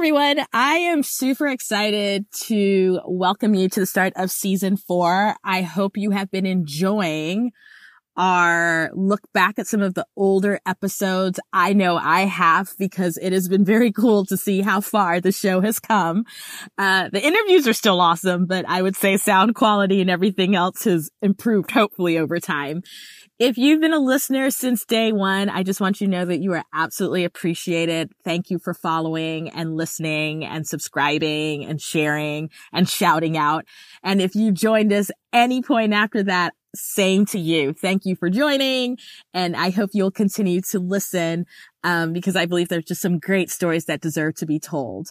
Everyone, I am super excited to welcome you to the start of season four. I hope you have been enjoying our look back at some of the older episodes. I know I have because it has been very cool to see how far the show has come. Uh, the interviews are still awesome, but I would say sound quality and everything else has improved hopefully over time. If you've been a listener since day one, I just want you to know that you are absolutely appreciated. Thank you for following and listening and subscribing and sharing and shouting out. And if you joined us any point after that, same to you. Thank you for joining. And I hope you'll continue to listen, um, because I believe there's just some great stories that deserve to be told.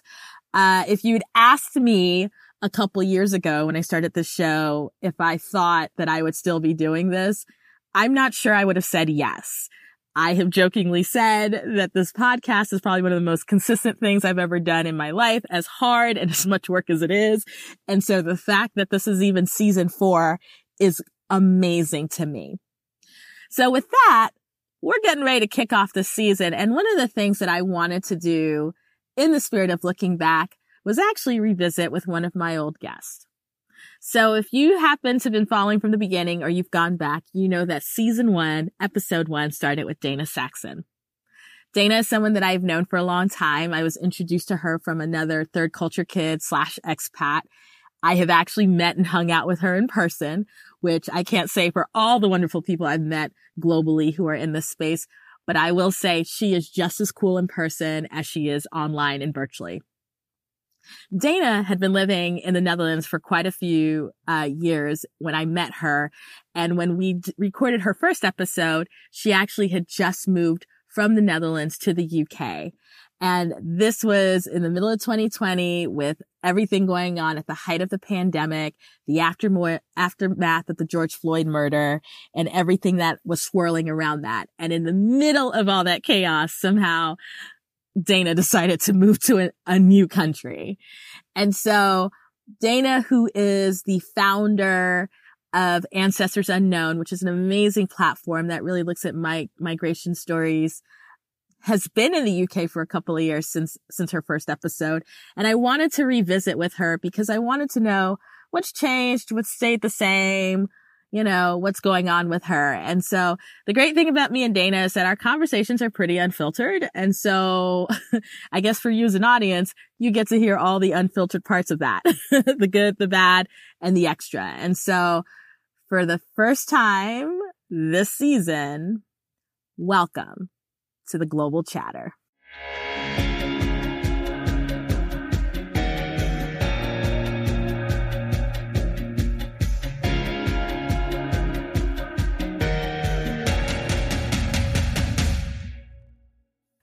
Uh, if you'd asked me a couple years ago when I started this show, if I thought that I would still be doing this, I'm not sure I would have said yes. I have jokingly said that this podcast is probably one of the most consistent things I've ever done in my life, as hard and as much work as it is. And so the fact that this is even season four is amazing to me. So with that, we're getting ready to kick off the season. And one of the things that I wanted to do in the spirit of looking back was actually revisit with one of my old guests. So if you happen to have been following from the beginning or you've gone back, you know that season one, episode one started with Dana Saxon. Dana is someone that I've known for a long time. I was introduced to her from another third culture kid slash expat. I have actually met and hung out with her in person, which I can't say for all the wonderful people I've met globally who are in this space, but I will say she is just as cool in person as she is online and virtually. Dana had been living in the Netherlands for quite a few uh, years when I met her. And when we d- recorded her first episode, she actually had just moved from the Netherlands to the UK. And this was in the middle of 2020 with everything going on at the height of the pandemic, the aftermath, aftermath of the George Floyd murder and everything that was swirling around that. And in the middle of all that chaos, somehow Dana decided to move to a, a new country. And so Dana, who is the founder of Ancestors Unknown, which is an amazing platform that really looks at my migration stories, has been in the UK for a couple of years since, since her first episode. And I wanted to revisit with her because I wanted to know what's changed, what stayed the same, you know, what's going on with her. And so the great thing about me and Dana is that our conversations are pretty unfiltered. And so I guess for you as an audience, you get to hear all the unfiltered parts of that, the good, the bad, and the extra. And so for the first time this season, welcome to the Global Chatter.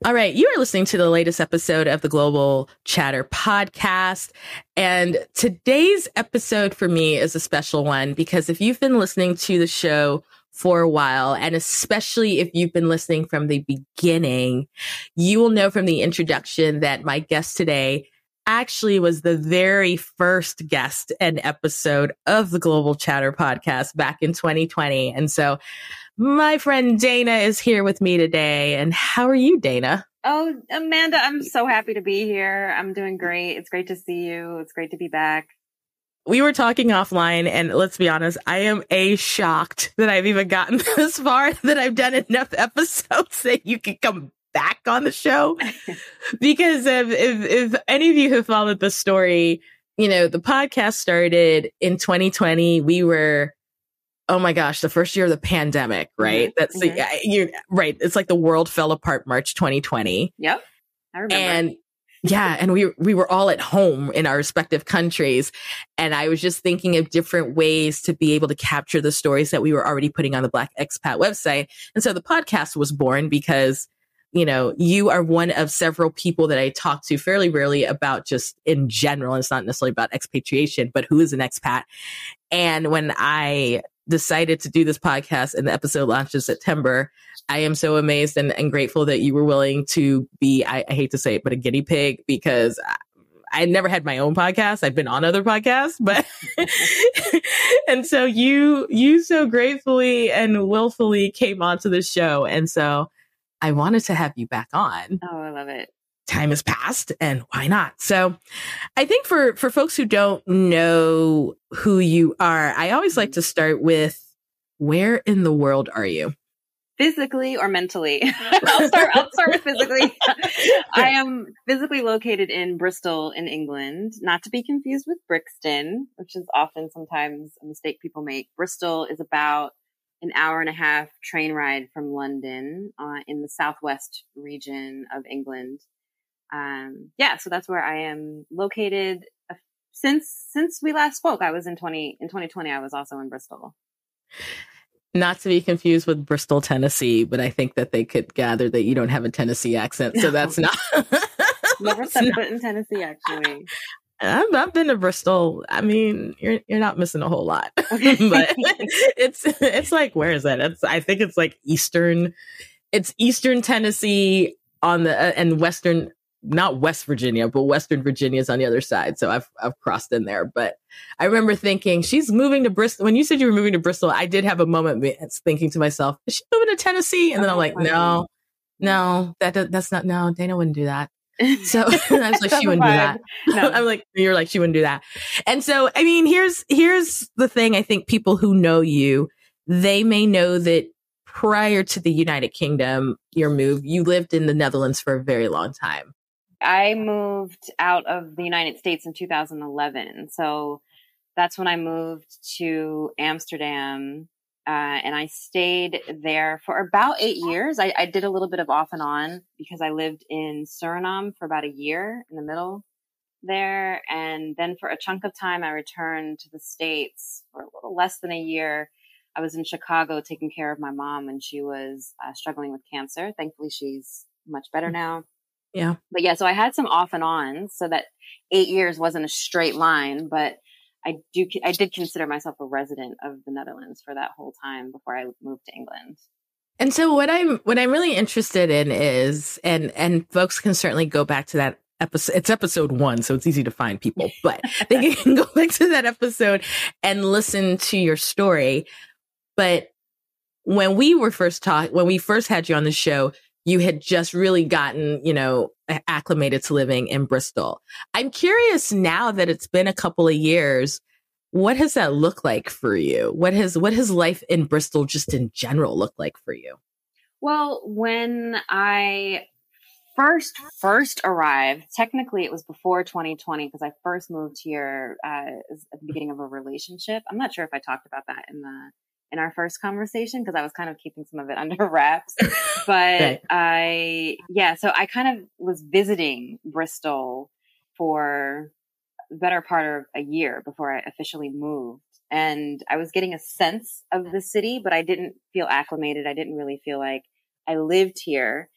All right. You are listening to the latest episode of the Global Chatter podcast. And today's episode for me is a special one because if you've been listening to the show for a while, and especially if you've been listening from the beginning, you will know from the introduction that my guest today actually was the very first guest and episode of the Global Chatter podcast back in 2020. And so my friend Dana is here with me today. And how are you, Dana? Oh, Amanda, I'm so happy to be here. I'm doing great. It's great to see you. It's great to be back. We were talking offline, and let's be honest, I am a shocked that I've even gotten this far, that I've done enough episodes that you can come back on the show. because if, if, if any of you have followed the story, you know, the podcast started in 2020. We were oh my gosh, the first year of the pandemic, right? Mm-hmm. That's mm-hmm. the, you right. It's like the world fell apart March 2020. Yep. I remember. And yeah, and we we were all at home in our respective countries and I was just thinking of different ways to be able to capture the stories that we were already putting on the Black Expat website. And so the podcast was born because you know, you are one of several people that I talk to fairly rarely about just in general. And it's not necessarily about expatriation, but who is an expat. And when I decided to do this podcast and the episode launched in September, I am so amazed and, and grateful that you were willing to be, I, I hate to say it, but a guinea pig because I never had my own podcast. I've been on other podcasts, but and so you you so gratefully and willfully came onto the show. And so I wanted to have you back on. Oh, I love it. Time has passed and why not? So I think for for folks who don't know who you are, I always like to start with where in the world are you? physically or mentally? I'll start. I'll start with physically. I am physically located in Bristol, in England, not to be confused with Brixton, which is often sometimes a mistake people make. Bristol is about an hour and a half train ride from London, uh, in the southwest region of England. Um, yeah, so that's where I am located. Since since we last spoke, I was in twenty in twenty twenty. I was also in Bristol not to be confused with Bristol, Tennessee, but I think that they could gather that you don't have a Tennessee accent, so that's not. Never set foot in Tennessee, actually. I've, I've, been to Bristol. I mean, you're you're not missing a whole lot, but it's it's like where is that? It's I think it's like eastern. It's eastern Tennessee on the uh, and western not West Virginia, but Western Virginia is on the other side. So I've I've crossed in there. But I remember thinking she's moving to Bristol. When you said you were moving to Bristol, I did have a moment thinking to myself, is she moving to Tennessee? And then I'm like, oh, no, no, that that's not. No, Dana wouldn't do that. So I was like, she wouldn't do that. No. I'm like, you're like, she wouldn't do that. And so, I mean, here's here's the thing. I think people who know you, they may know that prior to the United Kingdom, your move, you lived in the Netherlands for a very long time. I moved out of the United States in 2011. So that's when I moved to Amsterdam. Uh, and I stayed there for about eight years. I, I, did a little bit of off and on because I lived in Suriname for about a year in the middle there. And then for a chunk of time, I returned to the States for a little less than a year. I was in Chicago taking care of my mom when she was uh, struggling with cancer. Thankfully, she's much better mm. now. Yeah. But yeah, so I had some off and on so that eight years wasn't a straight line, but I do, I did consider myself a resident of the Netherlands for that whole time before I moved to England. And so what I'm, what I'm really interested in is, and, and folks can certainly go back to that episode. It's episode one, so it's easy to find people, but they can go back to that episode and listen to your story. But when we were first taught, when we first had you on the show, you had just really gotten, you know, acclimated to living in Bristol. I'm curious now that it's been a couple of years, what has that looked like for you? What has what has life in Bristol just in general looked like for you? Well, when I first first arrived, technically it was before 2020 because I first moved here uh, at the beginning of a relationship. I'm not sure if I talked about that in the in our first conversation because I was kind of keeping some of it under wraps. But right. I, yeah, so I kind of was visiting Bristol for the better part of a year before I officially moved. And I was getting a sense of the city, but I didn't feel acclimated. I didn't really feel like I lived here.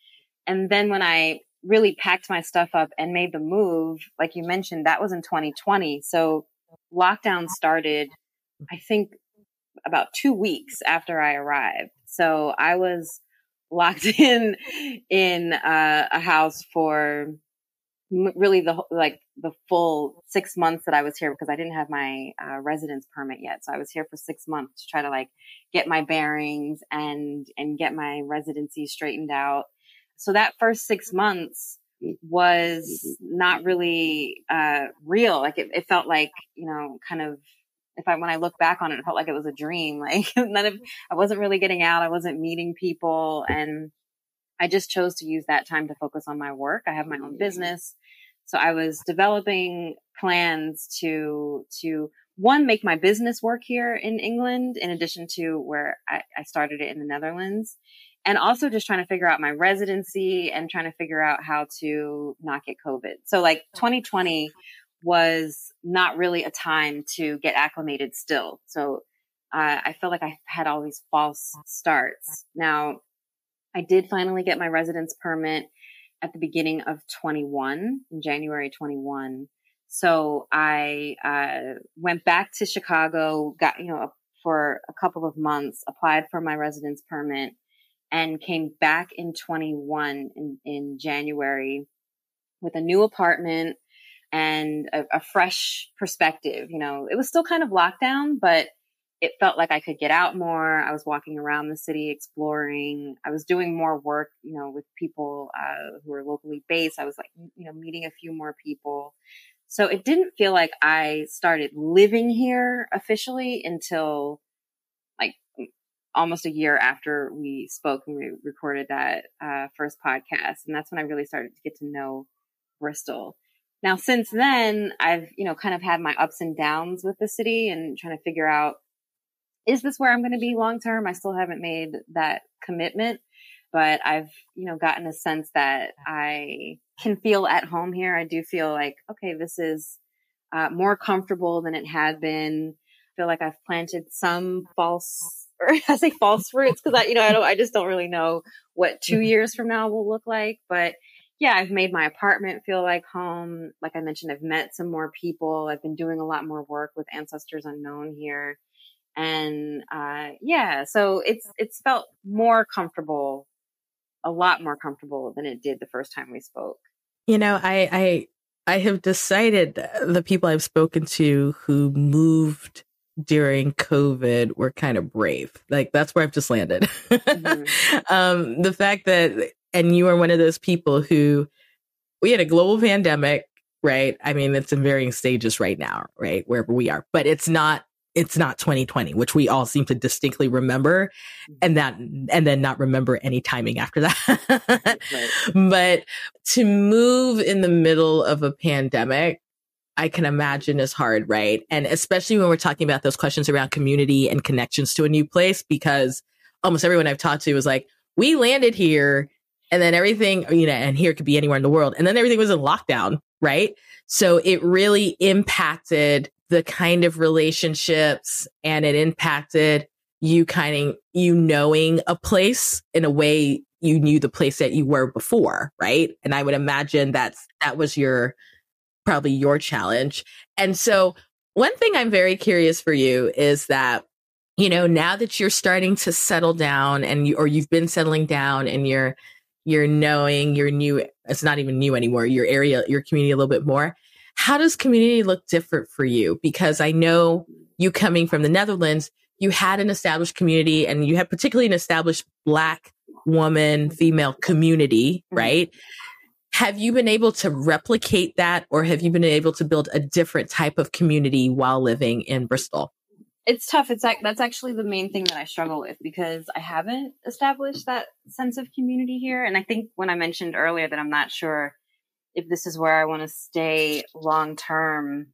And then when I really packed my stuff up and made the move, like you mentioned, that was in 2020. So lockdown started, I think about two weeks after I arrived. So I was locked in in uh, a house for really the like the full six months that I was here because I didn't have my uh, residence permit yet. So I was here for six months to try to like get my bearings and and get my residency straightened out. So that first six months was not really uh, real. Like it, it felt like you know kind of if I, when I look back on it, it felt like it was a dream. Like none of, I wasn't really getting out. I wasn't meeting people. And I just chose to use that time to focus on my work. I have my own mm-hmm. business. So I was developing plans to, to one, make my business work here in England, in addition to where I, I started it in the Netherlands. And also just trying to figure out my residency and trying to figure out how to not get COVID. So like 2020 was not really a time to get acclimated still. So uh, I felt like I had all these false starts. Now, I did finally get my residence permit at the beginning of 21 in January 21. So I uh, went back to Chicago, got, you know, for a couple of months, applied for my residence permit and came back in 21 in, in January with a new apartment and a, a fresh perspective. You know, it was still kind of lockdown, but it felt like I could get out more. I was walking around the city exploring. I was doing more work, you know, with people uh, who were locally based. I was like, you know, meeting a few more people. So it didn't feel like I started living here officially until like almost a year after we spoke and we recorded that uh, first podcast. And that's when I really started to get to know Bristol. Now, since then, I've, you know, kind of had my ups and downs with the city and trying to figure out is this where I'm going to be long term? I still haven't made that commitment, but I've, you know, gotten a sense that I can feel at home here. I do feel like, okay, this is uh, more comfortable than it had been. I feel like I've planted some false, or I say false roots because I, you know, I don't, I just don't really know what two mm-hmm. years from now will look like. But yeah, I've made my apartment feel like home. Like I mentioned, I've met some more people. I've been doing a lot more work with Ancestors Unknown here and uh, yeah, so it's it's felt more comfortable, a lot more comfortable than it did the first time we spoke. You know, I I I have decided the people I've spoken to who moved during COVID were kind of brave. Like that's where I've just landed. Mm-hmm. um, the fact that, and you are one of those people who we had a global pandemic, right? I mean, it's in varying stages right now, right? Wherever we are, but it's not it's not 2020, which we all seem to distinctly remember mm-hmm. and that, and then not remember any timing after that. right. But to move in the middle of a pandemic, I can imagine is hard, right? And especially when we're talking about those questions around community and connections to a new place, because almost everyone I've talked to was like, we landed here and then everything, you know, and here it could be anywhere in the world. And then everything was in lockdown, right? So it really impacted the kind of relationships and it impacted you kind of you knowing a place in a way you knew the place that you were before, right? And I would imagine that's that was your probably your challenge. And so one thing I'm very curious for you is that you know, now that you're starting to settle down and you or you've been settling down and you're you're knowing your new it's not even new anymore, your area, your community a little bit more how does community look different for you? Because I know you coming from the Netherlands, you had an established community and you had particularly an established black woman, female community, mm-hmm. right? Have you been able to replicate that or have you been able to build a different type of community while living in Bristol? It's tough. It's like that's actually the main thing that I struggle with because I haven't established that sense of community here. And I think when I mentioned earlier that I'm not sure if this is where I want to stay long term,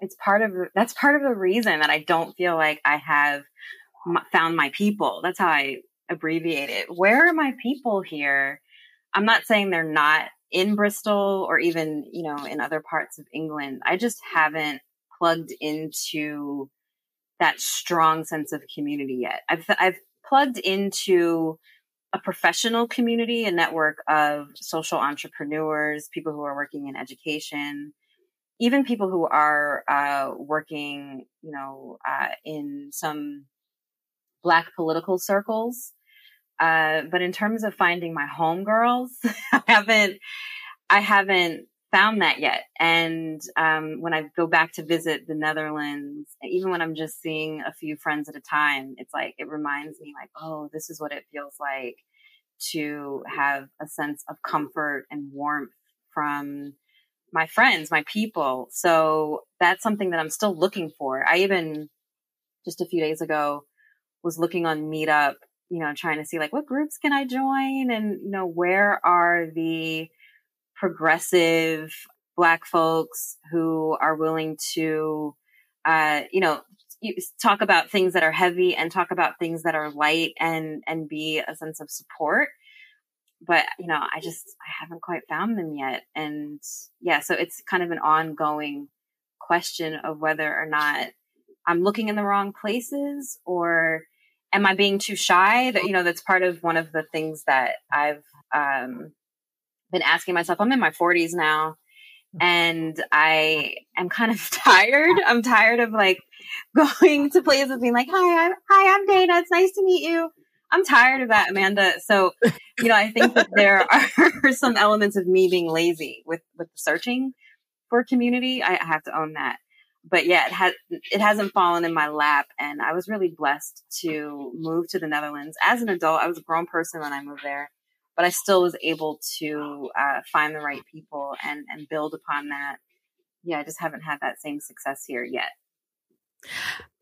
it's part of that's part of the reason that I don't feel like I have found my people. That's how I abbreviate it. Where are my people here? I'm not saying they're not in Bristol or even, you know, in other parts of England. I just haven't plugged into that strong sense of community yet. I've I've plugged into a professional community, a network of social entrepreneurs, people who are working in education, even people who are uh, working, you know, uh, in some black political circles. Uh, but in terms of finding my homegirls, I haven't, I haven't found that yet. And um, when I go back to visit the Netherlands, even when I'm just seeing a few friends at a time, it's like it reminds me, like, oh, this is what it feels like to have a sense of comfort and warmth from my friends, my people. So that's something that I'm still looking for. I even just a few days ago was looking on Meetup, you know, trying to see like what groups can I join and, you know, where are the progressive black folks who are willing to uh, you know talk about things that are heavy and talk about things that are light and and be a sense of support but you know i just i haven't quite found them yet and yeah so it's kind of an ongoing question of whether or not i'm looking in the wrong places or am I being too shy? That you know, that's part of one of the things that I've um, been asking myself. I'm in my 40s now, mm-hmm. and I am kind of tired. I'm tired of like going to places and being like, "Hi, I'm hi, I'm Dana. It's nice to meet you." I'm tired of that, Amanda. So, you know, I think that there are some elements of me being lazy with with searching for community. I have to own that but yeah, it has it hasn't fallen in my lap, and I was really blessed to move to the Netherlands as an adult. I was a grown person when I moved there, but I still was able to uh, find the right people and and build upon that. Yeah, I just haven't had that same success here yet.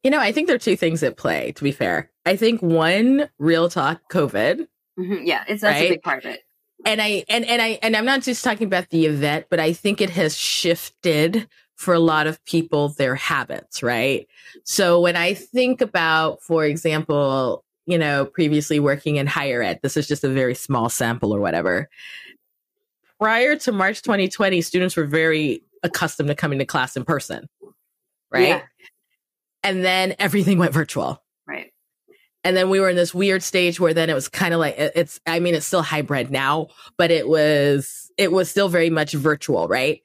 You know, I think there are two things at play. To be fair, I think one, real talk, COVID. Mm-hmm. Yeah, it's that's right? a big part of it and I and and I and I'm not just talking about the event, but I think it has shifted for a lot of people their habits, right? So when I think about, for example, you know, previously working in higher ed, this is just a very small sample or whatever. Prior to March 2020, students were very accustomed to coming to class in person, right? Yeah. And then everything went virtual. Right. And then we were in this weird stage where then it was kind of like it's I mean it's still hybrid now, but it was it was still very much virtual, right?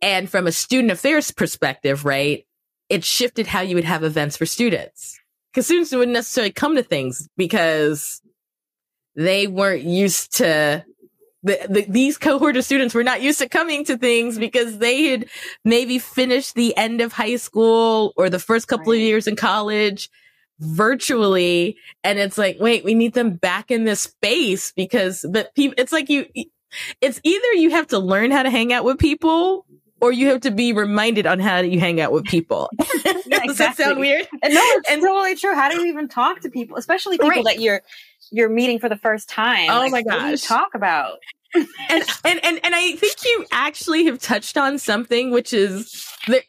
And from a student affairs perspective, right, it shifted how you would have events for students. Because students wouldn't necessarily come to things because they weren't used to the, the, these cohort of students were not used to coming to things because they had maybe finished the end of high school or the first couple right. of years in college virtually. And it's like, wait, we need them back in this space because, but people, it's like you, it's either you have to learn how to hang out with people or you have to be reminded on how you hang out with people. yeah. Does that sound weird? No, it's and, totally true. How do you even talk to people, especially people right. that you're you're meeting for the first time? Oh like, my gosh, talk about. and, and and and I think you actually have touched on something, which is there.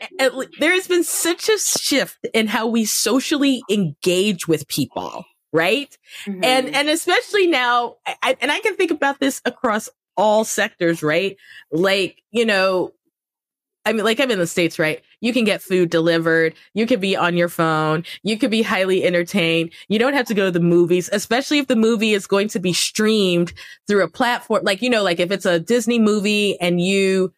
There has been such a shift in how we socially engage with people, right? Mm-hmm. And and especially now, I, and I can think about this across all sectors, right? Like you know, I mean, like I'm in the States, right? You can get food delivered. You can be on your phone. You could be highly entertained. You don't have to go to the movies, especially if the movie is going to be streamed through a platform. Like, you know, like if it's a Disney movie and you,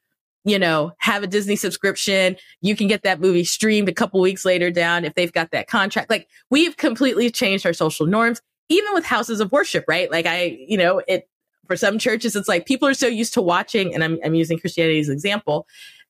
you know, have a Disney subscription, you can get that movie streamed a couple weeks later down if they've got that contract. Like we've completely changed our social norms, even with houses of worship, right? Like I, you know, it, for some churches, it's like people are so used to watching, and I'm, I'm using Christianity as an example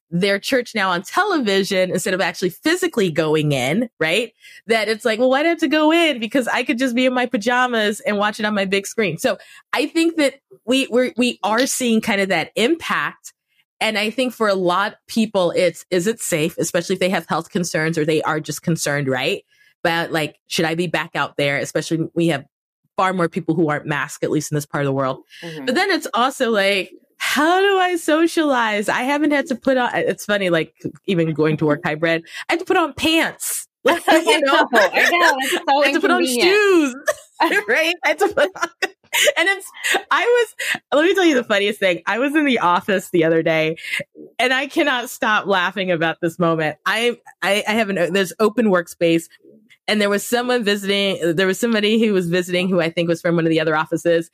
their church now on television instead of actually physically going in, right? That it's like, well, why do I have to go in? Because I could just be in my pajamas and watch it on my big screen. So I think that we we're, we are seeing kind of that impact. And I think for a lot of people, it's, is it safe, especially if they have health concerns or they are just concerned, right? But like, should I be back out there? Especially we have far more people who aren't masked, at least in this part of the world. Mm-hmm. But then it's also like, how do I socialize? I haven't had to put on, it's funny, like even going to work hybrid, I had to put on pants. you know, I know, I know. So I had to put on shoes, right? I had to put on, and it's, I was, let me tell you the funniest thing. I was in the office the other day and I cannot stop laughing about this moment. I, I, I have an, there's open workspace and there was someone visiting, there was somebody who was visiting who I think was from one of the other offices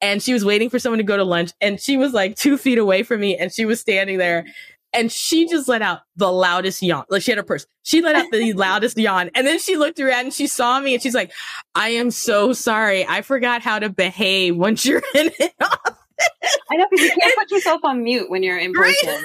and she was waiting for someone to go to lunch and she was like two feet away from me and she was standing there and she just let out the loudest yawn. Like she had her purse. She let out the loudest yawn. And then she looked around and she saw me and she's like, I am so sorry. I forgot how to behave once you're in it. I know because you can't put yourself on mute when you're in person. Right?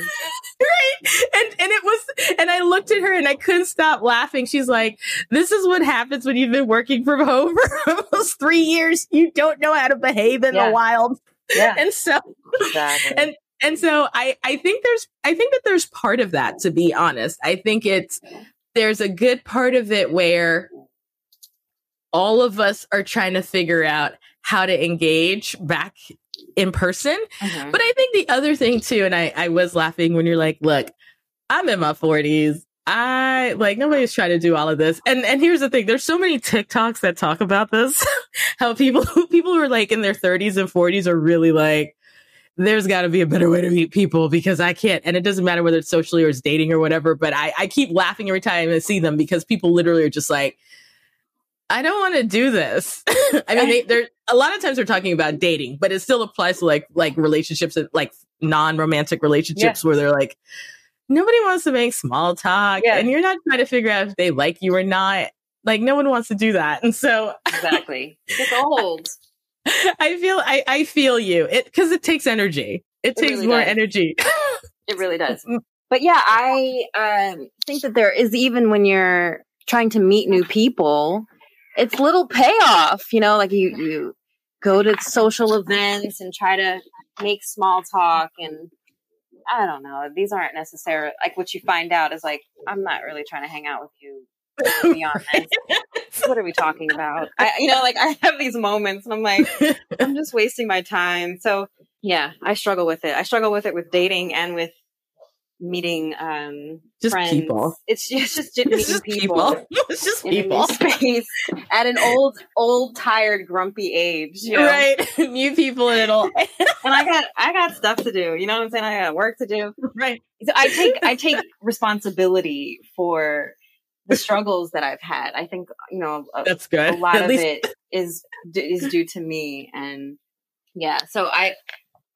Right? And and it was and I looked at her and I couldn't stop laughing. She's like, "This is what happens when you've been working from home for almost three years. You don't know how to behave in yeah. the wild." Yeah. And so exactly. and and so I I think there's I think that there's part of that to be honest. I think it's there's a good part of it where all of us are trying to figure out how to engage back in person. Mm-hmm. But I think the other thing too, and I, I was laughing when you're like, look, I'm in my 40s. I like nobody's trying to do all of this. And and here's the thing, there's so many TikToks that talk about this. how people people who are like in their 30s and 40s are really like there's got to be a better way to meet people because I can't. And it doesn't matter whether it's socially or it's dating or whatever, but I, I keep laughing every time I see them because people literally are just like, I don't want to do this. I mean, they, they're a lot of times they're talking about dating, but it still applies to like like relationships, like non-romantic relationships, yeah. where they're like, nobody wants to make small talk, yeah. and you're not trying to figure out if they like you or not. Like, no one wants to do that, and so exactly, it's old. I feel I I feel you it because it takes energy. It, it takes really more does. energy. it really does. But yeah, I um, think that there is even when you're trying to meet new people, it's little payoff, you know, like you, you go to social events and try to make small talk and I don't know. These aren't necessarily like what you find out is like, I'm not really trying to hang out with you beyond this. what are we talking about? I, you know, like I have these moments and I'm like, I'm just wasting my time. So yeah, I struggle with it. I struggle with it with dating and with meeting um just friends. people. It's just, it's just meeting just people. people. it's just people. space at an old, old, tired, grumpy age. You know? Right. New people and it'll and I got I got stuff to do. You know what I'm saying? I got work to do. Right. So I take I take responsibility for the struggles that I've had. I think you know a, that's good. A lot at of least- it is is due to me, and yeah. So I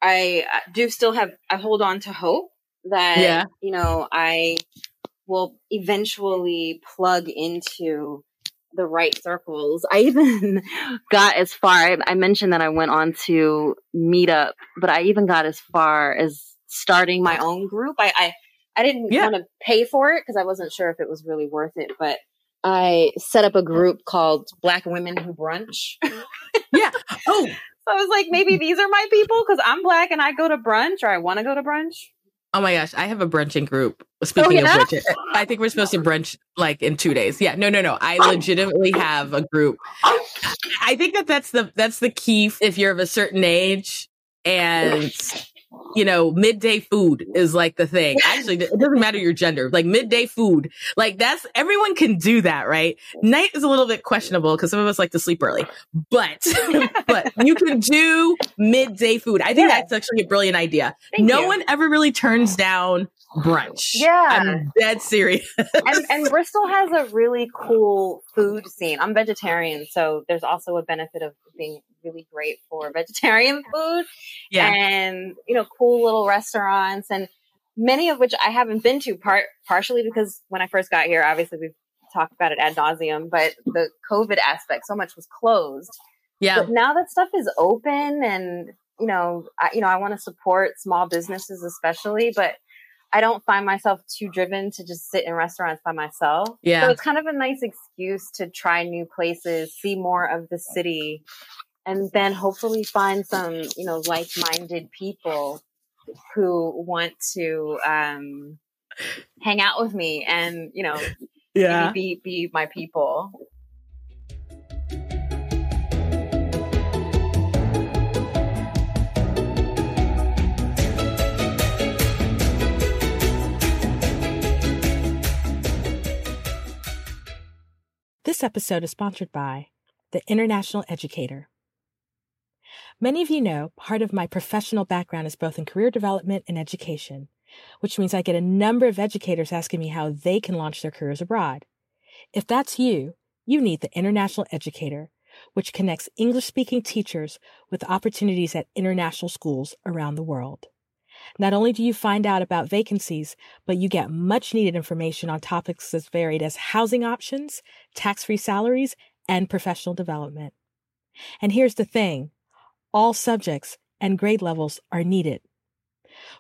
I do still have I hold on to hope that yeah. you know I will eventually plug into the right circles. I even got as far I mentioned that I went on to Meetup, but I even got as far as starting my own group. I I, I didn't yeah. want to pay for it because I wasn't sure if it was really worth it, but I set up a group called Black Women Who Brunch. yeah. Oh. So I was like, maybe these are my people because I'm black and I go to brunch or I want to go to brunch. Oh my gosh, I have a brunching group. Oh, speaking oh, yeah? of which, I think we're supposed to brunch like in two days. Yeah, no, no, no. I legitimately have a group. I think that that's the that's the key if you're of a certain age and you know, midday food is like the thing. Actually, it doesn't matter your gender. Like midday food, like that's everyone can do that, right? Night is a little bit questionable because some of us like to sleep early, but but you can do midday food. I think yeah. that's actually a brilliant idea. Thank no you. one ever really turns down brunch. Yeah. I'm dead serious. and, and Bristol has a really cool food scene. I'm vegetarian, so there's also a benefit of being really great for vegetarian food. Yeah. And, you know, cool little restaurants and many of which I haven't been to part partially because when I first got here, obviously we've talked about it ad nauseum, but the COVID aspect, so much was closed. Yeah. But now that stuff is open and, you know, I, you know, I want to support small businesses especially, but I don't find myself too driven to just sit in restaurants by myself. Yeah. So it's kind of a nice excuse to try new places, see more of the city, and then hopefully find some, you know, like-minded people who want to um, hang out with me and, you know, yeah. be be my people. This episode is sponsored by the International Educator. Many of you know part of my professional background is both in career development and education, which means I get a number of educators asking me how they can launch their careers abroad. If that's you, you need the International Educator, which connects English speaking teachers with opportunities at international schools around the world. Not only do you find out about vacancies, but you get much needed information on topics as varied as housing options, tax free salaries, and professional development. And here's the thing all subjects and grade levels are needed.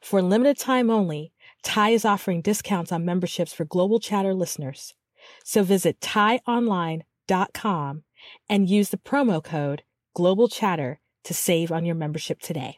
For limited time only, TIE is offering discounts on memberships for Global Chatter listeners. So visit tieonline.com and use the promo code Global Chatter to save on your membership today.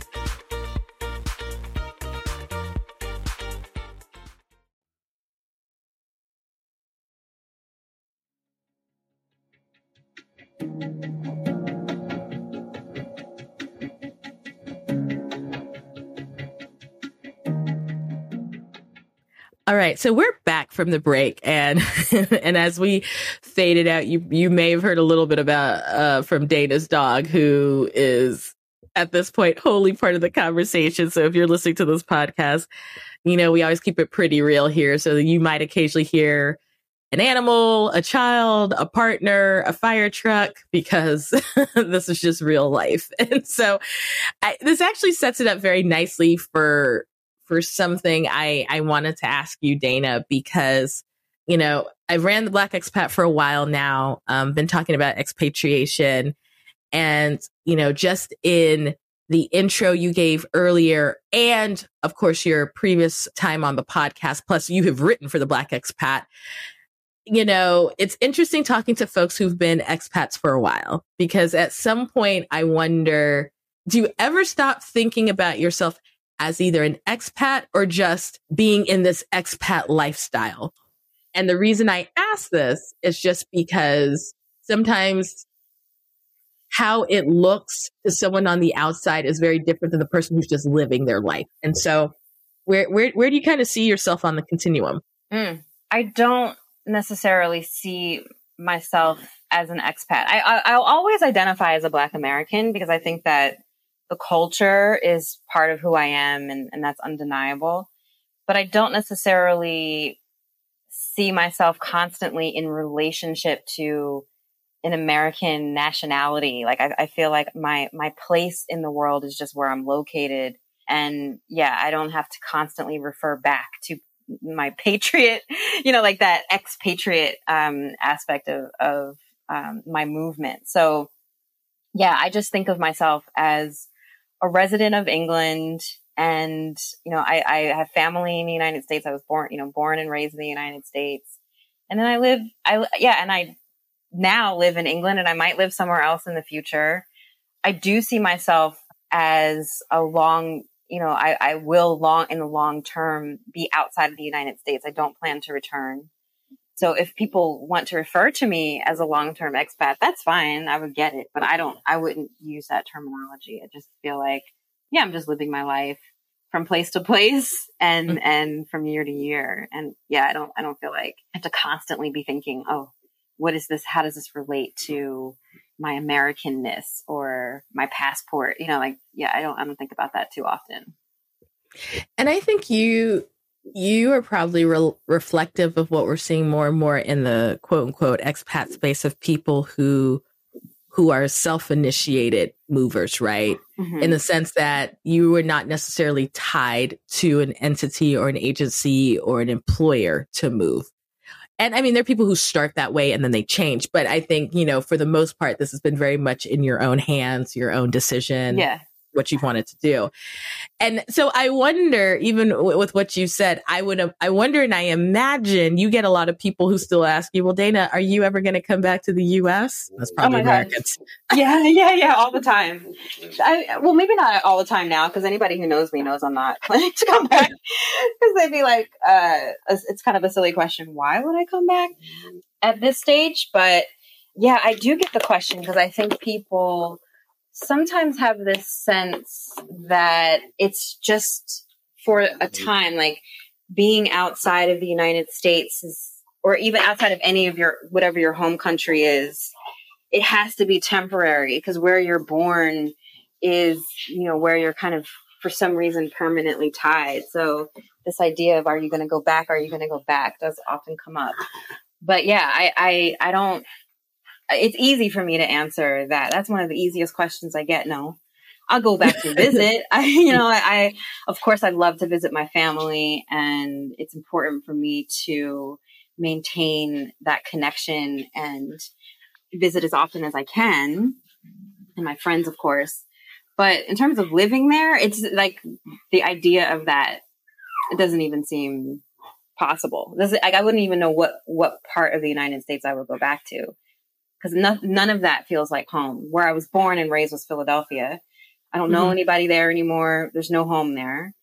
All right, so we're back from the break, and and as we faded out, you you may have heard a little bit about uh, from Dana's dog, who is at this point wholly part of the conversation. So if you're listening to this podcast, you know we always keep it pretty real here, so you might occasionally hear an animal, a child, a partner, a fire truck, because this is just real life. And so I, this actually sets it up very nicely for, for something I, I wanted to ask you, Dana, because, you know, I ran the Black Expat for a while now, um, been talking about expatriation. And, you know, just in the intro you gave earlier and of course your previous time on the podcast, plus you have written for the Black Expat you know, it's interesting talking to folks who've been expats for a while because at some point I wonder, do you ever stop thinking about yourself as either an expat or just being in this expat lifestyle? And the reason I ask this is just because sometimes how it looks to someone on the outside is very different than the person who's just living their life. And so where where where do you kind of see yourself on the continuum? Mm, I don't necessarily see myself as an expat. I, I will always identify as a Black American because I think that the culture is part of who I am, and, and that's undeniable. But I don't necessarily see myself constantly in relationship to an American nationality. Like I, I feel like my my place in the world is just where I'm located. And yeah, I don't have to constantly refer back to my patriot, you know, like that expatriate um, aspect of of um, my movement. So, yeah, I just think of myself as a resident of England, and you know, I, I have family in the United States. I was born, you know, born and raised in the United States, and then I live, I yeah, and I now live in England, and I might live somewhere else in the future. I do see myself as a long you know, I, I will long in the long term be outside of the United States. I don't plan to return. So if people want to refer to me as a long term expat, that's fine. I would get it, but I don't, I wouldn't use that terminology. I just feel like, yeah, I'm just living my life from place to place and, mm-hmm. and from year to year. And yeah, I don't, I don't feel like I have to constantly be thinking, oh, what is this? How does this relate to my Americanness or my passport. You know, like yeah, I don't I don't think about that too often. And I think you you are probably re- reflective of what we're seeing more and more in the quote unquote expat space of people who who are self-initiated movers, right? Mm-hmm. In the sense that you are not necessarily tied to an entity or an agency or an employer to move and I mean, there are people who start that way and then they change. But I think, you know, for the most part, this has been very much in your own hands, your own decision. Yeah what you wanted to do. And so I wonder, even w- with what you said, I would, I wonder, and I imagine you get a lot of people who still ask you, well, Dana, are you ever going to come back to the U.S.? That's probably oh Americans. yeah, yeah, yeah, all the time. I, well, maybe not all the time now, because anybody who knows me knows I'm not planning to come back. Because they'd be like, uh, it's kind of a silly question. Why would I come back at this stage? But yeah, I do get the question because I think people sometimes have this sense that it's just for a time, like being outside of the United States is, or even outside of any of your, whatever your home country is, it has to be temporary because where you're born is, you know, where you're kind of for some reason permanently tied. So this idea of are you going to go back? Are you going to go back does often come up. But yeah, I, I, I don't, it's easy for me to answer that. That's one of the easiest questions I get. No, I'll go back to visit. I, you know, I, I, of course, I'd love to visit my family, and it's important for me to maintain that connection and visit as often as I can, and my friends, of course. But in terms of living there, it's like the idea of that. It doesn't even seem possible. This, like, I wouldn't even know what what part of the United States I would go back to because no, none of that feels like home. Where I was born and raised was Philadelphia. I don't know mm-hmm. anybody there anymore. There's no home there.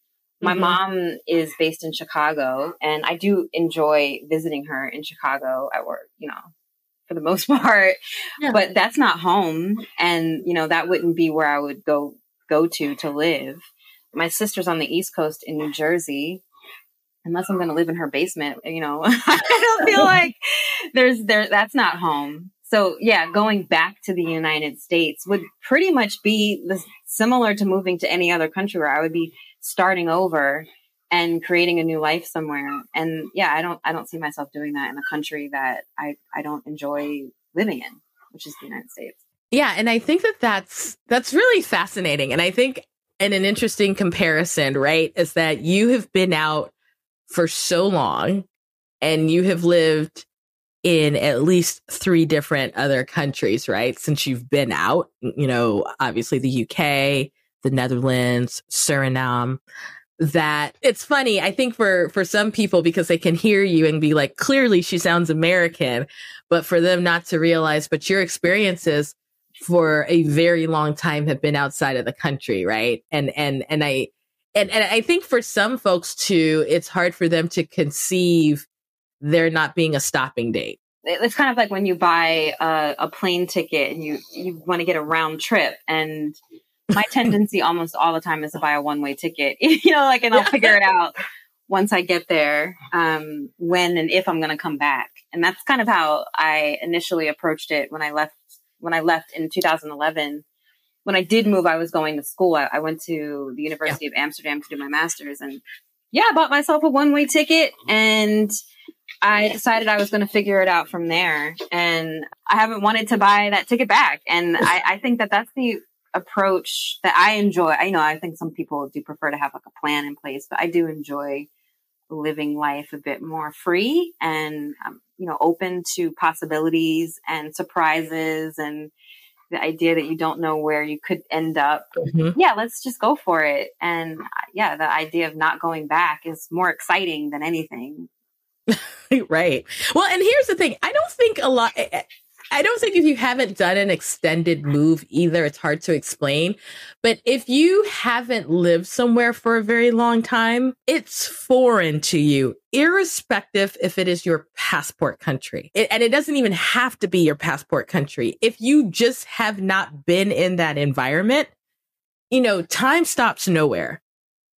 My mm-hmm. mom is based in Chicago, and I do enjoy visiting her in Chicago at work, you know, for the most part. Yeah. But that's not home, and you know that wouldn't be where I would go go to to live. My sister's on the East Coast in New Jersey, unless I'm going to live in her basement, you know, I don't feel like there's there, that's not home. So yeah, going back to the United States would pretty much be the, similar to moving to any other country where I would be starting over and creating a new life somewhere. And yeah, I don't, I don't see myself doing that in a country that I, I don't enjoy living in, which is the United States. Yeah. And I think that that's, that's really fascinating. And I think, and an interesting comparison, right, is that you have been out for so long and you have lived in at least three different other countries, right? Since you've been out, you know, obviously the UK, the Netherlands, Suriname. That it's funny. I think for for some people because they can hear you and be like, clearly she sounds American, but for them not to realize, but your experiences for a very long time have been outside of the country, right? And and and I and and I think for some folks too, it's hard for them to conceive there not being a stopping date. It's kind of like when you buy a, a plane ticket and you, you want to get a round trip. And my tendency almost all the time is to buy a one way ticket, you know, like, and I'll figure it out once I get there, um, when and if I'm going to come back. And that's kind of how I initially approached it when I left, when I left in 2011. When I did move, I was going to school. I, I went to the University yeah. of Amsterdam to do my master's and yeah, I bought myself a one way ticket and I decided I was going to figure it out from there. And I haven't wanted to buy that ticket back. And I, I think that that's the approach that I enjoy. I know I think some people do prefer to have like a plan in place, but I do enjoy living life a bit more free and, um, you know, open to possibilities and surprises and the idea that you don't know where you could end up. Mm-hmm. Yeah, let's just go for it. And yeah, the idea of not going back is more exciting than anything. right. Well, and here's the thing. I don't think a lot I don't think if you haven't done an extended move either, it's hard to explain. But if you haven't lived somewhere for a very long time, it's foreign to you, irrespective if it is your passport country. It, and it doesn't even have to be your passport country. If you just have not been in that environment, you know, time stops nowhere,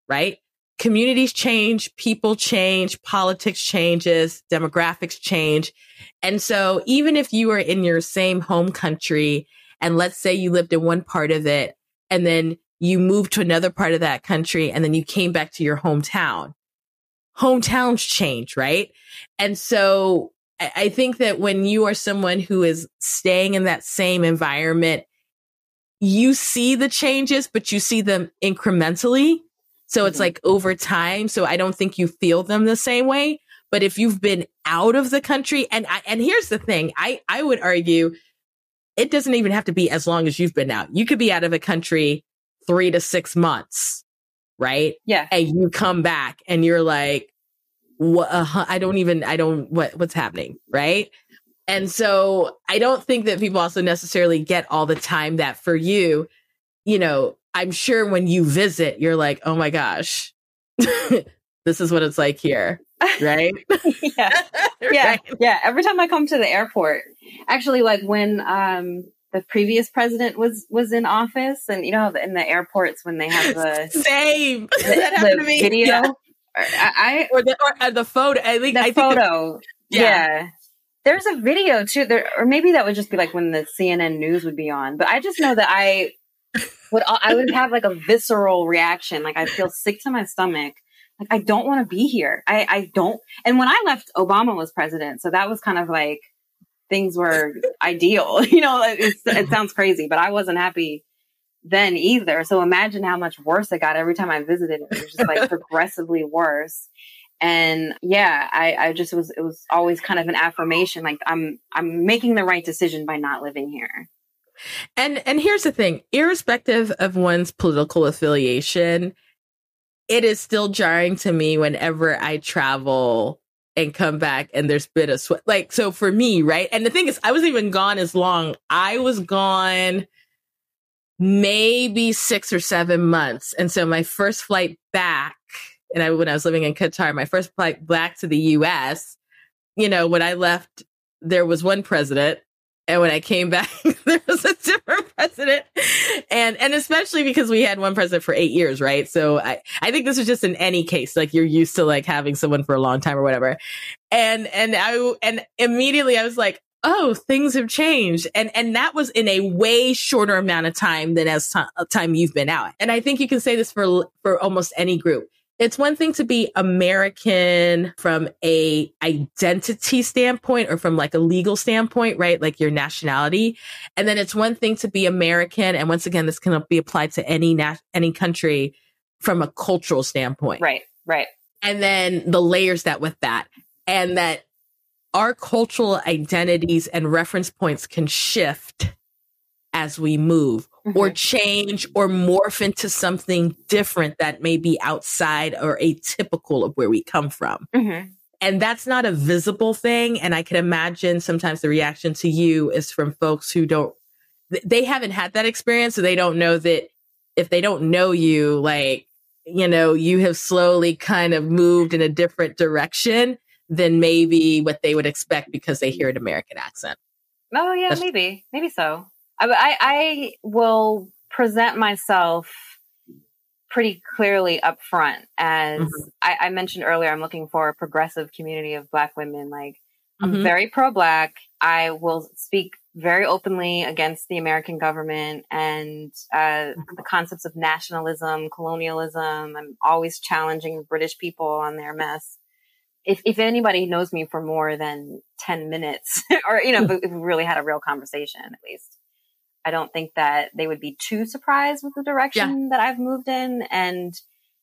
right? Communities change, people change, politics changes, demographics change. And so even if you are in your same home country and let's say you lived in one part of it and then you moved to another part of that country and then you came back to your hometown, hometowns change, right? And so I think that when you are someone who is staying in that same environment, you see the changes, but you see them incrementally so it's mm-hmm. like over time. So I don't think you feel them the same way. But if you've been out of the country and I, and here's the thing, I, I would argue it doesn't even have to be as long as you've been out. You could be out of a country three to six months, right? Yeah. And you come back and you're like, what, uh, I don't even, I don't, what, what's happening? Right. And so I don't think that people also necessarily get all the time that for you, you know, I'm sure when you visit, you're like, oh my gosh, this is what it's like here. Right? yeah. Yeah. right? Yeah. Every time I come to the airport, actually, like when, um, the previous president was was in office and you know in the airports when they have the same the, the video yeah. I, I, or the or, uh, the photo I think the I photo think yeah. yeah. there's a video too there or maybe that would just be like when the CNN news would be on but I just know that I would I would have like a visceral reaction. Like I feel sick to my stomach. Like I don't want to be here. I, I don't. And when I left, Obama was president. So that was kind of like things were ideal. You know, it sounds crazy, but I wasn't happy then either. So imagine how much worse it got every time I visited. It was just like progressively worse. And yeah, I, I just was, it was always kind of an affirmation. Like I'm, I'm making the right decision by not living here. And and here's the thing, irrespective of one's political affiliation, it is still jarring to me whenever I travel and come back and there's bit of sweat. Like so for me, right? And the thing is I wasn't even gone as long. I was gone maybe 6 or 7 months. And so my first flight back and I when I was living in Qatar, my first flight back to the US, you know, when I left there was one president And when I came back, there was a different president. And, and especially because we had one president for eight years, right? So I, I think this is just in any case, like you're used to like having someone for a long time or whatever. And, and I, and immediately I was like, oh, things have changed. And, and that was in a way shorter amount of time than as t- time you've been out. And I think you can say this for, for almost any group it's one thing to be American from a identity standpoint or from like a legal standpoint, right? Like your nationality. And then it's one thing to be American. And once again, this can be applied to any, na- any country from a cultural standpoint. Right. Right. And then the layers that with that and that our cultural identities and reference points can shift as we move. Or change or morph into something different that may be outside or atypical of where we come from. Mm-hmm. And that's not a visible thing. And I can imagine sometimes the reaction to you is from folks who don't, they haven't had that experience. So they don't know that if they don't know you, like, you know, you have slowly kind of moved in a different direction than maybe what they would expect because they hear an American accent. Oh yeah, That's- maybe, maybe so. I, I will present myself pretty clearly up front as mm-hmm. I, I, mentioned earlier i'm looking for a progressive community of black women like i'm mm-hmm. very pro-black i will speak very openly against the american government and uh, mm-hmm. the concepts of nationalism colonialism i'm always challenging british people on their mess if, if anybody knows me for more than 10 minutes or you know if we really had a real conversation at least I don't think that they would be too surprised with the direction yeah. that I've moved in and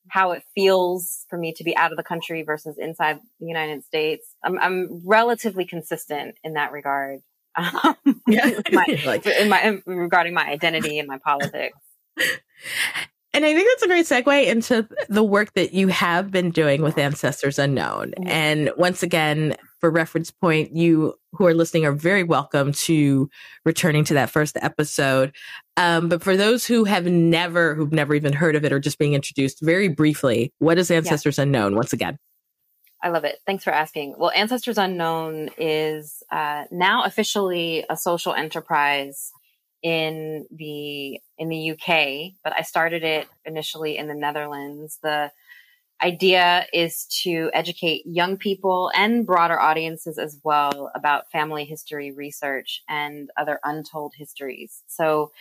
how it feels for me to be out of the country versus inside the United States. I'm, I'm relatively consistent in that regard. Um, yeah. my, like, in my, in, regarding my identity and my politics. And I think that's a great segue into the work that you have been doing with Ancestors Unknown. Mm-hmm. And once again, for reference point, you who are listening are very welcome to returning to that first episode. Um, but for those who have never, who've never even heard of it or just being introduced, very briefly, what is Ancestors yeah. Unknown once again? I love it. Thanks for asking. Well, Ancestors Unknown is uh, now officially a social enterprise in the in the UK, but I started it initially in the Netherlands. The idea is to educate young people and broader audiences as well about family history research and other untold histories. So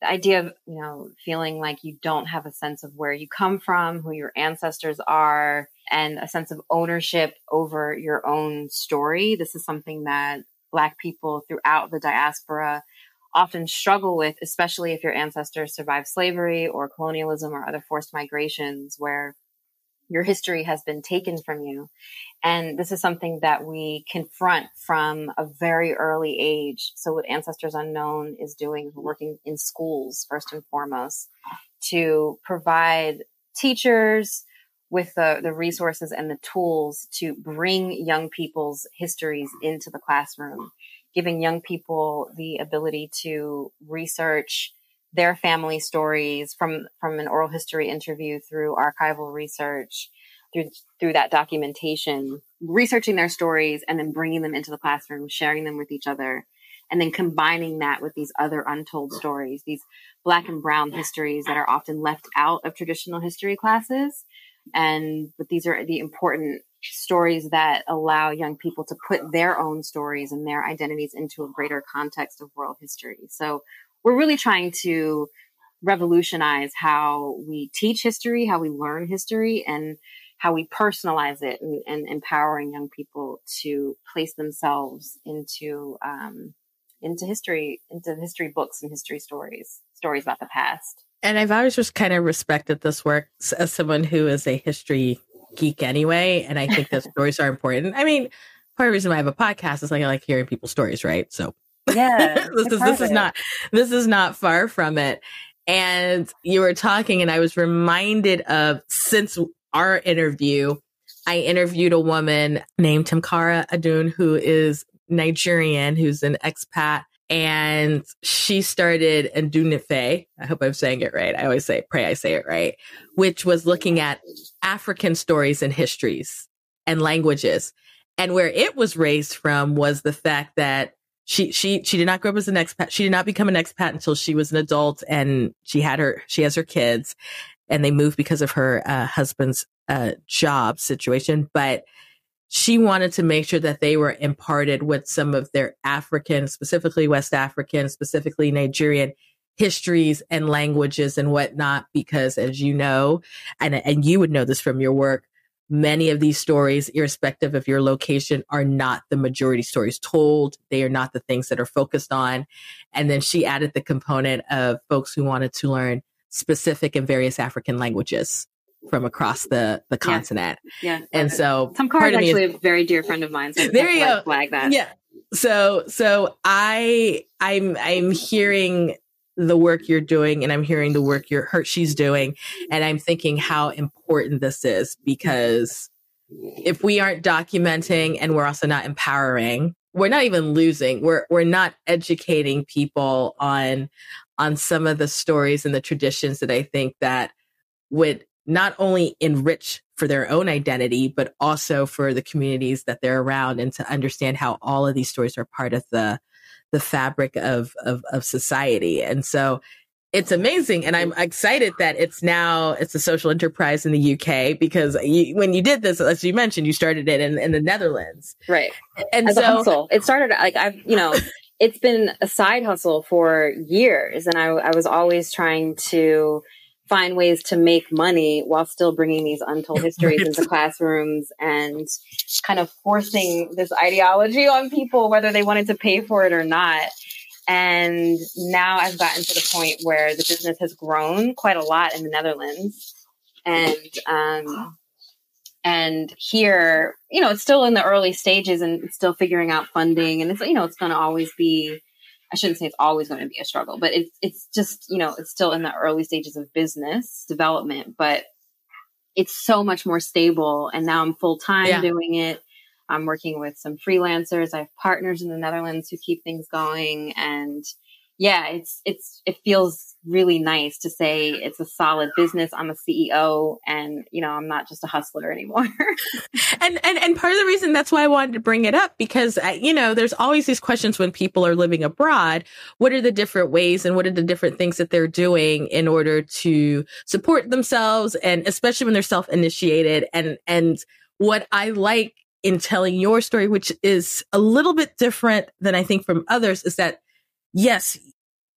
the idea of, you know, feeling like you don't have a sense of where you come from, who your ancestors are, and a sense of ownership over your own story. This is something that Black people throughout the diaspora often struggle with, especially if your ancestors survived slavery or colonialism or other forced migrations where your history has been taken from you. And this is something that we confront from a very early age. So what Ancestors Unknown is doing is working in schools first and foremost to provide teachers with the, the resources and the tools to bring young people's histories into the classroom, giving young people the ability to research their family stories from from an oral history interview through archival research through through that documentation researching their stories and then bringing them into the classroom sharing them with each other and then combining that with these other untold stories these black and brown histories that are often left out of traditional history classes and but these are the important stories that allow young people to put their own stories and their identities into a greater context of world history so we're really trying to revolutionize how we teach history, how we learn history, and how we personalize it and, and empowering young people to place themselves into um, into history, into history books and history stories, stories about the past. And I've always just kind of respected this work as someone who is a history geek anyway. And I think that stories are important. I mean, part of the reason why I have a podcast is like I like hearing people's stories, right? So yeah. this is this is not this is not far from it. And you were talking and I was reminded of since our interview, I interviewed a woman named Timkara Adun who is Nigerian, who's an expat and she started Ndunife. I hope I'm saying it right. I always say, pray I say it right, which was looking at African stories and histories and languages. And where it was raised from was the fact that she she she did not grow up as an expat. She did not become an expat until she was an adult, and she had her she has her kids, and they moved because of her uh, husband's uh, job situation. But she wanted to make sure that they were imparted with some of their African, specifically West African, specifically Nigerian histories and languages and whatnot, because as you know, and, and you would know this from your work, many of these stories, irrespective of your location, are not the majority stories told. They are not the things that are focused on. And then she added the component of folks who wanted to learn specific and various African languages from across the the continent. Yeah. And uh, so Tom Carr is actually is, a very dear friend of mine. So there you go. Flag that. Yeah. So so I I'm I'm hearing the work you're doing and I'm hearing the work you're her she's doing and I'm thinking how important this is because if we aren't documenting and we're also not empowering, we're not even losing. We're we're not educating people on on some of the stories and the traditions that I think that would not only enrich for their own identity, but also for the communities that they're around and to understand how all of these stories are part of the, the fabric of, of, of society. And so it's amazing. And I'm excited that it's now, it's a social enterprise in the UK because you, when you did this, as you mentioned, you started it in, in the Netherlands. Right. And as so, a hustle, it started like I've, you know, it's been a side hustle for years. And I, I was always trying to, find ways to make money while still bringing these untold histories right. into classrooms and kind of forcing this ideology on people, whether they wanted to pay for it or not. And now I've gotten to the point where the business has grown quite a lot in the Netherlands. And, um, and here, you know, it's still in the early stages and still figuring out funding. And it's, you know, it's going to always be I shouldn't say it's always going to be a struggle, but it's it's just you know it's still in the early stages of business development, but it's so much more stable. And now I'm full time yeah. doing it. I'm working with some freelancers. I have partners in the Netherlands who keep things going, and yeah, it's it's it feels really nice to say it's a solid business. I'm a CEO and you know, I'm not just a hustler anymore. and and and part of the reason that's why I wanted to bring it up because I, you know, there's always these questions when people are living abroad, what are the different ways and what are the different things that they're doing in order to support themselves and especially when they're self-initiated and and what I like in telling your story which is a little bit different than I think from others is that yes,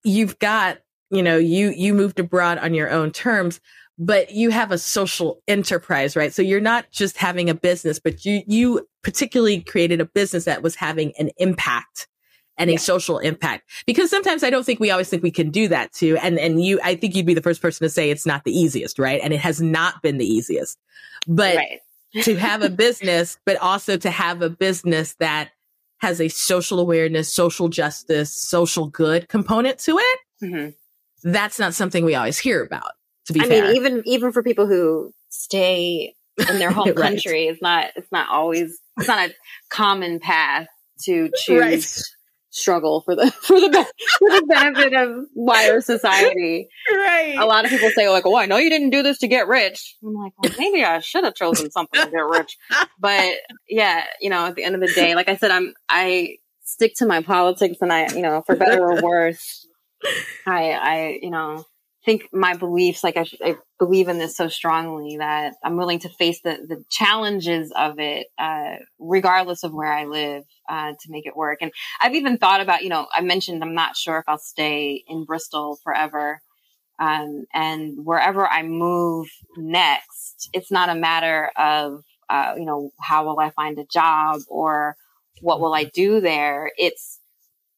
you've got, you know, you, you moved abroad on your own terms, but you have a social enterprise, right? So you're not just having a business, but you, you particularly created a business that was having an impact and yeah. a social impact. Because sometimes I don't think we always think we can do that too. And, and you, I think you'd be the first person to say it's not the easiest, right? And it has not been the easiest, but right. to have a business, but also to have a business that has a social awareness, social justice, social good component to it. Mm-hmm. That's not something we always hear about. To be I fair. mean, even even for people who stay in their home right. country, it's not it's not always it's not a common path to choose right struggle for the for the for the benefit of wider society. Right. A lot of people say like, "Oh, I know you didn't do this to get rich." I'm like, well, maybe I should have chosen something to get rich. But yeah, you know, at the end of the day, like I said, I'm I stick to my politics, and I, you know, for better or worse, I I you know think my beliefs, like I, I, believe in this so strongly that I'm willing to face the, the challenges of it, uh, regardless of where I live, uh, to make it work. And I've even thought about, you know, I mentioned I'm not sure if I'll stay in Bristol forever. Um, and wherever I move next, it's not a matter of, uh, you know, how will I find a job or what will I do there? It's,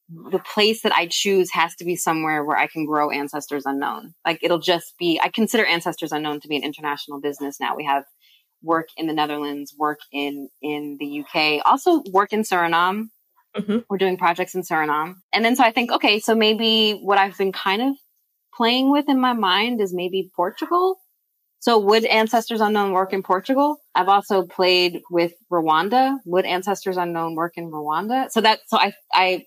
the place that I choose has to be somewhere where I can grow Ancestors Unknown. Like it'll just be, I consider Ancestors Unknown to be an international business now. We have work in the Netherlands, work in, in the UK, also work in Suriname. Mm-hmm. We're doing projects in Suriname. And then so I think, okay, so maybe what I've been kind of playing with in my mind is maybe Portugal. So would Ancestors Unknown work in Portugal? I've also played with Rwanda. Would Ancestors Unknown work in Rwanda? So that, so I, I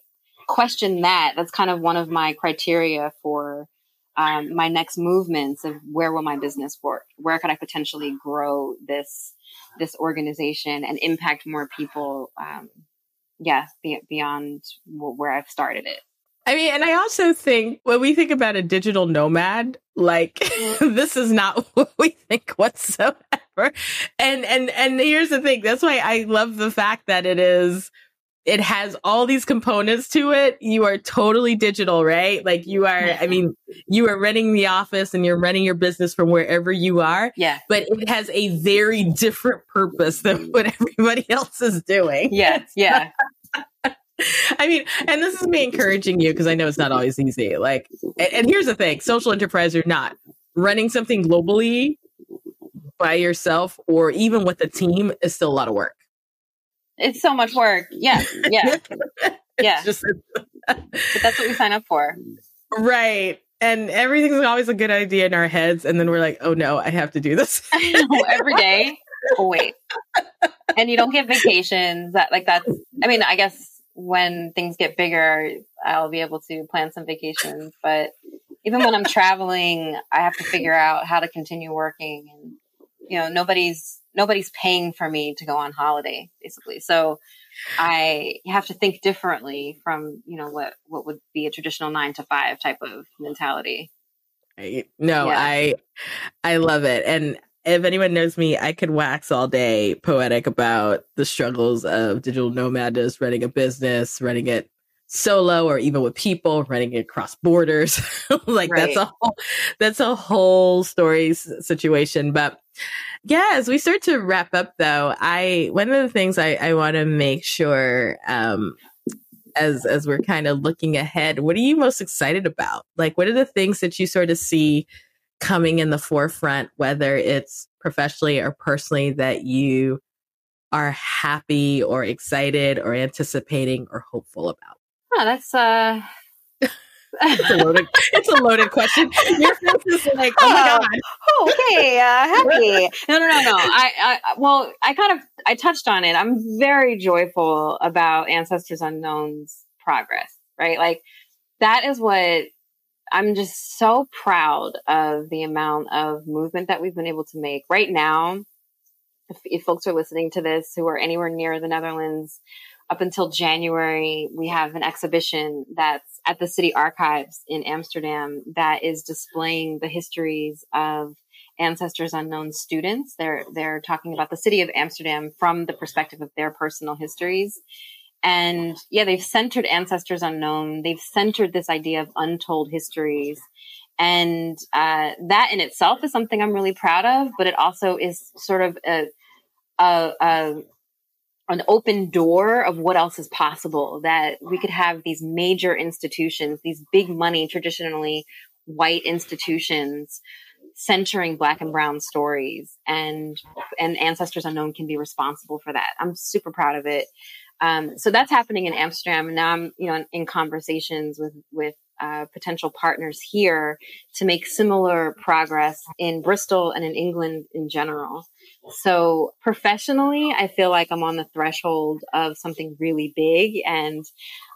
question that. That's kind of one of my criteria for um, my next movements of where will my business work? Where could I potentially grow this this organization and impact more people um, yeah, be, beyond where I've started it. I mean, and I also think when we think about a digital nomad, like mm-hmm. this is not what we think whatsoever. And and and here's the thing. That's why I love the fact that it is it has all these components to it. You are totally digital, right? Like you are, I mean, you are running the office and you're running your business from wherever you are. Yeah. But it has a very different purpose than what everybody else is doing. Yeah. Yeah. I mean, and this is me encouraging you because I know it's not always easy. Like, and, and here's the thing social enterprise or not, running something globally by yourself or even with a team is still a lot of work. It's so much work. Yeah. Yeah. yeah. Just, but that's what we sign up for. Right. And everything's always a good idea in our heads. And then we're like, oh no, I have to do this. every day. Oh, wait. And you don't get vacations. That like that's I mean, I guess when things get bigger, I'll be able to plan some vacations. But even when I'm traveling, I have to figure out how to continue working. And, you know, nobody's, nobody's paying for me to go on holiday, basically. So I have to think differently from, you know, what, what would be a traditional nine to five type of mentality. No, yeah. I, I love it. And if anyone knows me, I could wax all day poetic about the struggles of digital nomadness, running a business, running it solo or even with people, running it across borders. like right. that's a whole, that's a whole story situation. But yeah, as we start to wrap up though, I, one of the things I, I want to make sure, um, as, as we're kind of looking ahead, what are you most excited about? Like, what are the things that you sort of see coming in the forefront, whether it's professionally or personally, that you are happy or excited or anticipating or hopeful about? Oh, that's uh it's, a loaded, it's a loaded question. Your face is like, oh my oh, god. Oh, okay, uh, happy. No, no, no, no. I, I, well, I kind of, I touched on it. I'm very joyful about Ancestors Unknown's progress. Right, like that is what I'm just so proud of the amount of movement that we've been able to make right now. If, if, folks are listening to this who are anywhere near the Netherlands, up until January, we have an exhibition that's at the City Archives in Amsterdam that is displaying the histories of ancestors unknown students. They're they're talking about the city of Amsterdam from the perspective of their personal histories and yeah, they've centered ancestors unknown. They've centered this idea of untold histories. And uh, that in itself is something I'm really proud of, but it also is sort of a, a, a an open door of what else is possible that we could have these major institutions, these big money, traditionally white institutions centering black and brown stories and and ancestors unknown can be responsible for that. I'm super proud of it. Um, so that's happening in Amsterdam. And now I'm, you know, in, in conversations with, with, uh, potential partners here to make similar progress in Bristol and in England in general. So professionally, I feel like I'm on the threshold of something really big. And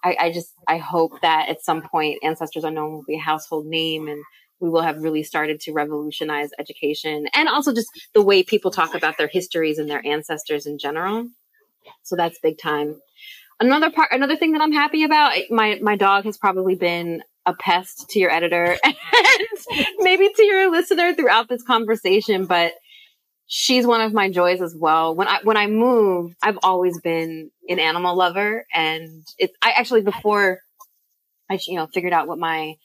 I, I just, I hope that at some point Ancestors Unknown will be a household name and we will have really started to revolutionize education and also just the way people talk about their histories and their ancestors in general. So that's big time. Another part, another thing that I'm happy about, my, my dog has probably been a pest to your editor and maybe to your listener throughout this conversation, but she's one of my joys as well. When I, when I moved, I've always been an animal lover and it's, I actually, before I, you know, figured out what my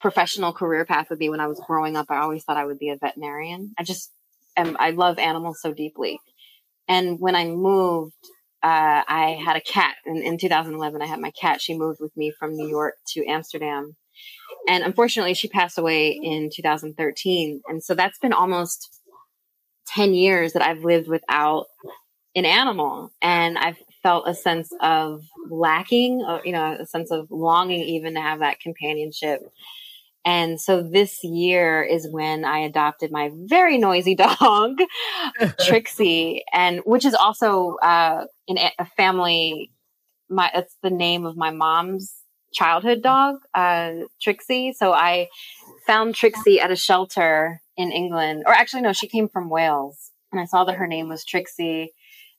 professional career path would be when I was growing up, I always thought I would be a veterinarian. I just am, I love animals so deeply. And when I moved, uh, I had a cat in, in 2011. I had my cat. She moved with me from New York to Amsterdam. And unfortunately, she passed away in 2013. And so that's been almost 10 years that I've lived without an animal. And I've felt a sense of lacking, or, uh, you know, a sense of longing even to have that companionship. And so this year is when I adopted my very noisy dog, Trixie, and which is also uh, in a family. My it's the name of my mom's childhood dog, uh, Trixie. So I found Trixie at a shelter in England, or actually no, she came from Wales, and I saw that her name was Trixie.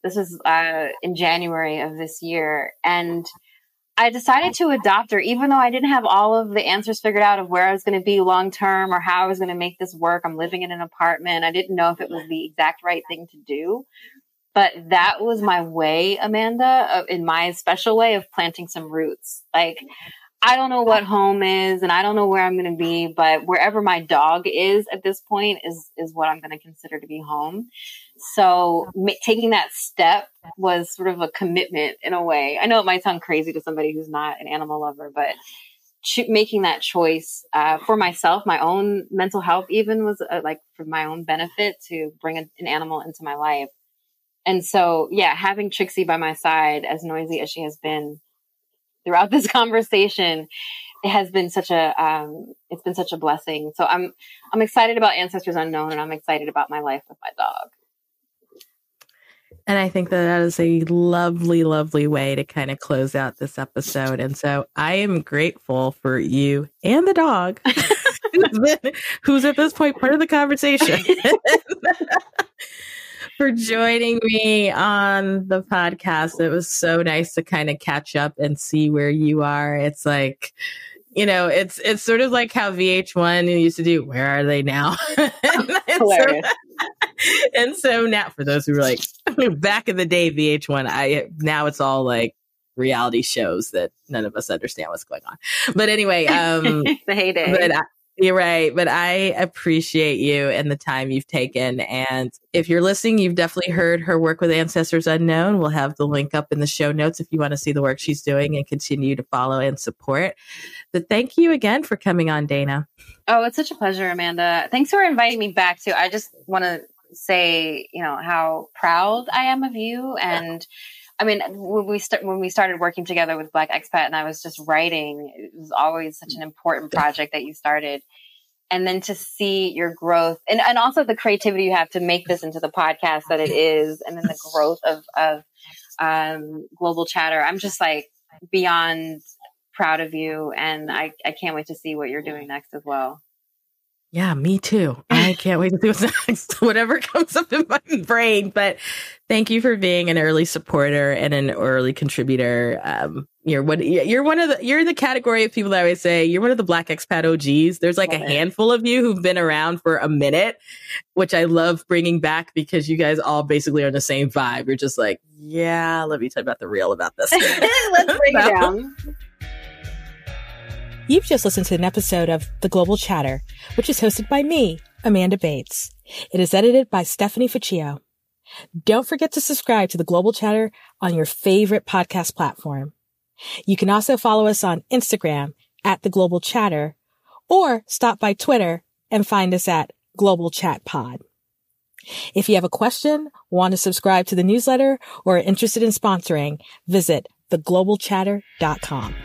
This was uh, in January of this year. And I decided to adopt her, even though I didn't have all of the answers figured out of where I was going to be long term or how I was going to make this work. I'm living in an apartment. I didn't know if it was the exact right thing to do. But that was my way, Amanda, uh, in my special way of planting some roots. Like, I don't know what home is and I don't know where I'm going to be, but wherever my dog is at this point is, is what I'm going to consider to be home. So ma- taking that step was sort of a commitment in a way. I know it might sound crazy to somebody who's not an animal lover, but ch- making that choice uh, for myself, my own mental health, even was uh, like for my own benefit to bring a, an animal into my life. And so, yeah, having Trixie by my side, as noisy as she has been, throughout this conversation it has been such a um, it's been such a blessing so i'm i'm excited about ancestors unknown and i'm excited about my life with my dog and I think that that is a lovely, lovely way to kind of close out this episode. And so I am grateful for you and the dog, who's, been, who's at this point part of the conversation. for joining me on the podcast. It was so nice to kind of catch up and see where you are. It's like, you know, it's it's sort of like how VH1 used to do. Where are they now? and, So, and so now, for those who were like back in the day, VH1, I now it's all like reality shows that none of us understand what's going on. But anyway, um, the heyday. But I, you're right, but I appreciate you and the time you've taken. And if you're listening, you've definitely heard her work with Ancestors Unknown. We'll have the link up in the show notes if you want to see the work she's doing and continue to follow and support. But thank you again for coming on, Dana. Oh, it's such a pleasure, Amanda. Thanks for inviting me back too. I just want to say, you know, how proud I am of you and I mean, when we st- when we started working together with Black Expat, and I was just writing, it was always such an important project that you started. And then to see your growth, and and also the creativity you have to make this into the podcast that it is, and then the growth of of um, global chatter. I'm just like beyond proud of you, and I I can't wait to see what you're doing next as well. Yeah, me too. I can't wait to see what's next, whatever comes up in my brain. But thank you for being an early supporter and an early contributor. Um, you're one, you're one of the, you're in the category of people that I always say you're one of the black expat OGs. There's like a handful of you who've been around for a minute, which I love bringing back because you guys all basically are the same vibe. You're just like, yeah, let me tell you about the real about this. Let's break so, it down. You've just listened to an episode of The Global Chatter, which is hosted by me, Amanda Bates. It is edited by Stephanie Ficcio. Don't forget to subscribe to The Global Chatter on your favorite podcast platform. You can also follow us on Instagram at The Global Chatter or stop by Twitter and find us at Global Chat Pod. If you have a question, want to subscribe to the newsletter, or are interested in sponsoring, visit theglobalchatter.com.